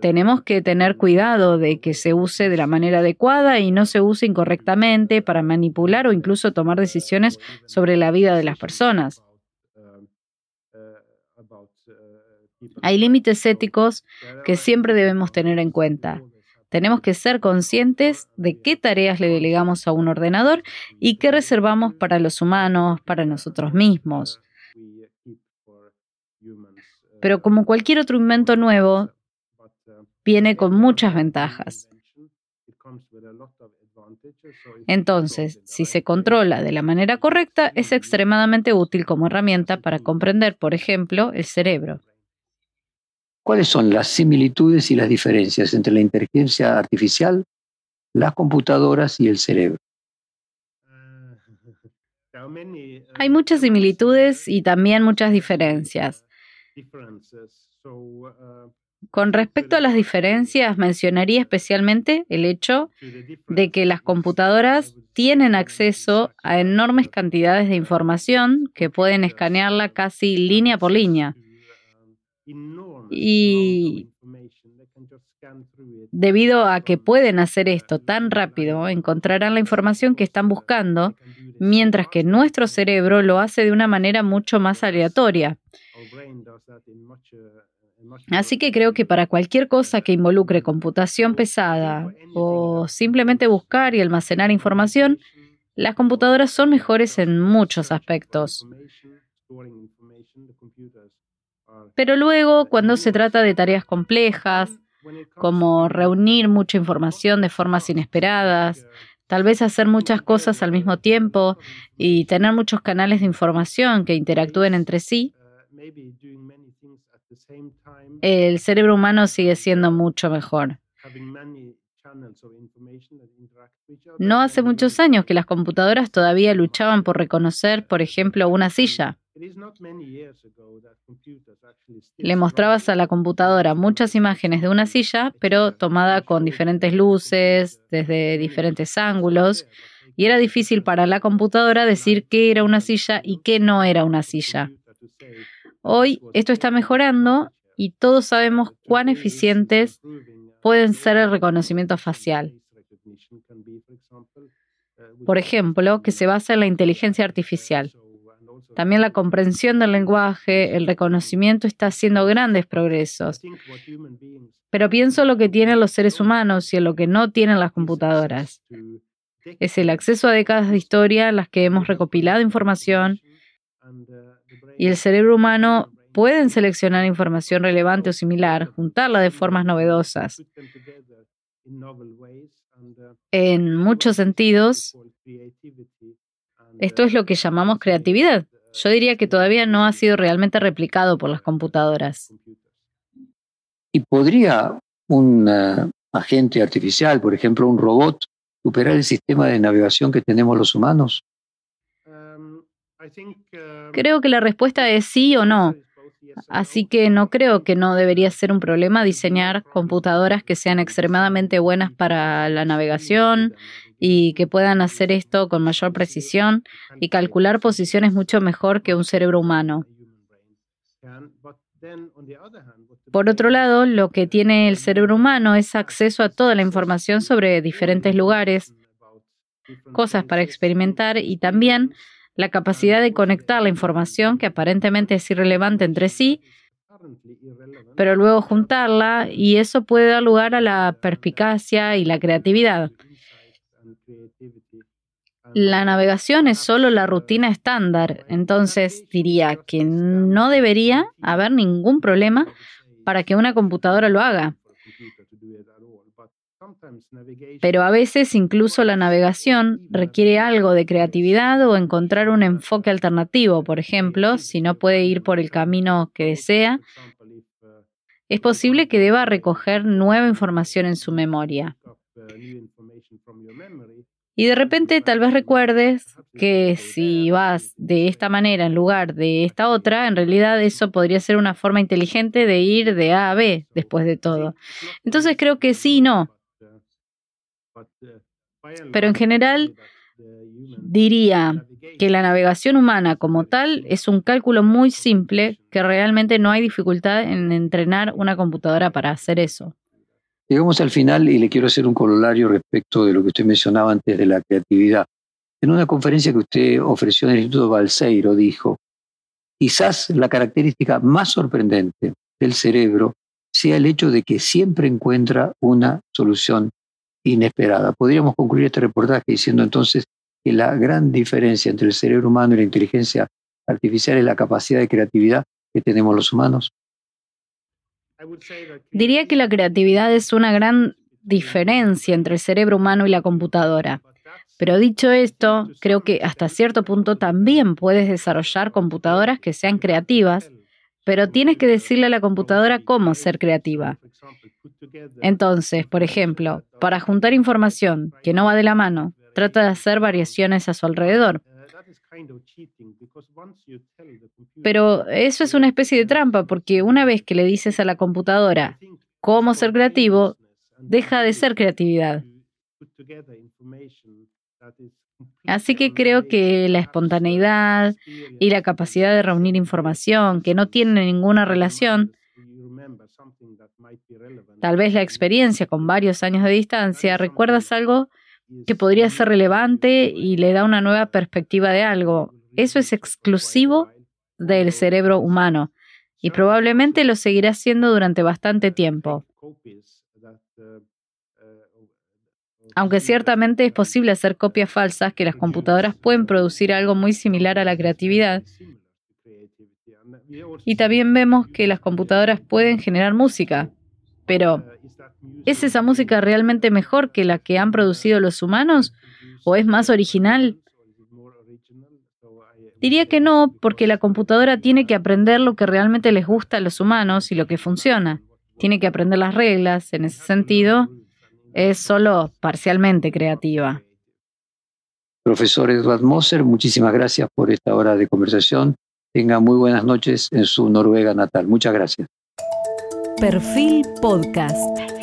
Tenemos que tener cuidado de que se use de la manera adecuada y no se use incorrectamente para manipular o incluso tomar decisiones sobre la vida de las personas. Hay límites éticos que siempre debemos tener en cuenta. Tenemos que ser conscientes de qué tareas le delegamos a un ordenador y qué reservamos para los humanos, para nosotros mismos. Pero como cualquier otro invento nuevo, viene con muchas ventajas. Entonces, si se controla de la manera correcta, es extremadamente útil como herramienta para comprender, por ejemplo, el cerebro. ¿Cuáles son las similitudes y las diferencias entre la inteligencia artificial, las computadoras y el cerebro? Hay muchas similitudes y también muchas diferencias. Con respecto a las diferencias, mencionaría especialmente el hecho de que las computadoras tienen acceso a enormes cantidades de información que pueden escanearla casi línea por línea. Y debido a que pueden hacer esto tan rápido, encontrarán la información que están buscando, mientras que nuestro cerebro lo hace de una manera mucho más aleatoria. Así que creo que para cualquier cosa que involucre computación pesada o simplemente buscar y almacenar información, las computadoras son mejores en muchos aspectos. Pero luego, cuando se trata de tareas complejas, como reunir mucha información de formas inesperadas, tal vez hacer muchas cosas al mismo tiempo y tener muchos canales de información que interactúen entre sí, el cerebro humano sigue siendo mucho mejor. No hace muchos años que las computadoras todavía luchaban por reconocer, por ejemplo, una silla. Le mostrabas a la computadora muchas imágenes de una silla, pero tomada con diferentes luces, desde diferentes ángulos, y era difícil para la computadora decir qué era una silla y qué no era una silla. Hoy esto está mejorando y todos sabemos cuán eficientes pueden ser el reconocimiento facial. Por ejemplo, que se basa en la inteligencia artificial. También la comprensión del lenguaje, el reconocimiento está haciendo grandes progresos. Pero pienso lo que tienen los seres humanos y en lo que no tienen las computadoras. Es el acceso a décadas de historia en las que hemos recopilado información y el cerebro humano pueden seleccionar información relevante o similar, juntarla de formas novedosas. En muchos sentidos, esto es lo que llamamos creatividad. Yo diría que todavía no ha sido realmente replicado por las computadoras. ¿Y podría un eh, agente artificial, por ejemplo, un robot, superar el sistema de navegación que tenemos los humanos? Creo que la respuesta es sí o no. Así que no creo que no debería ser un problema diseñar computadoras que sean extremadamente buenas para la navegación y que puedan hacer esto con mayor precisión y calcular posiciones mucho mejor que un cerebro humano. Por otro lado, lo que tiene el cerebro humano es acceso a toda la información sobre diferentes lugares, cosas para experimentar y también la capacidad de conectar la información que aparentemente es irrelevante entre sí, pero luego juntarla y eso puede dar lugar a la perspicacia y la creatividad. La navegación es solo la rutina estándar, entonces diría que no debería haber ningún problema para que una computadora lo haga. Pero a veces incluso la navegación requiere algo de creatividad o encontrar un enfoque alternativo. Por ejemplo, si no puede ir por el camino que desea, es posible que deba recoger nueva información en su memoria. Y de repente tal vez recuerdes que si vas de esta manera en lugar de esta otra, en realidad eso podría ser una forma inteligente de ir de A a B después de todo. Entonces creo que sí y no. Pero en general diría que la navegación humana como tal es un cálculo muy simple que realmente no hay dificultad en entrenar una computadora para hacer eso. Llegamos al final y le quiero hacer un corolario respecto de lo que usted mencionaba antes de la creatividad. En una conferencia que usted ofreció en el Instituto Balseiro dijo, quizás la característica más sorprendente del cerebro sea el hecho de que siempre encuentra una solución inesperada. Podríamos concluir este reportaje diciendo entonces que la gran diferencia entre el cerebro humano y la inteligencia artificial es la capacidad de creatividad que tenemos los humanos. Diría que la creatividad es una gran diferencia entre el cerebro humano y la computadora. Pero dicho esto, creo que hasta cierto punto también puedes desarrollar computadoras que sean creativas, pero tienes que decirle a la computadora cómo ser creativa. Entonces, por ejemplo, para juntar información que no va de la mano, trata de hacer variaciones a su alrededor. Pero eso es una especie de trampa porque una vez que le dices a la computadora cómo ser creativo, deja de ser creatividad. Así que creo que la espontaneidad y la capacidad de reunir información que no tienen ninguna relación, tal vez la experiencia con varios años de distancia, recuerdas algo que podría ser relevante y le da una nueva perspectiva de algo. Eso es exclusivo del cerebro humano y probablemente lo seguirá siendo durante bastante tiempo. Aunque ciertamente es posible hacer copias falsas, que las computadoras pueden producir algo muy similar a la creatividad. Y también vemos que las computadoras pueden generar música. Pero, ¿es esa música realmente mejor que la que han producido los humanos? ¿O es más original? Diría que no, porque la computadora tiene que aprender lo que realmente les gusta a los humanos y lo que funciona. Tiene que aprender las reglas. En ese sentido, es solo parcialmente creativa. Profesor Edward Moser, muchísimas gracias por esta hora de conversación. Tenga muy buenas noches en su Noruega natal. Muchas gracias. Perfil Podcast.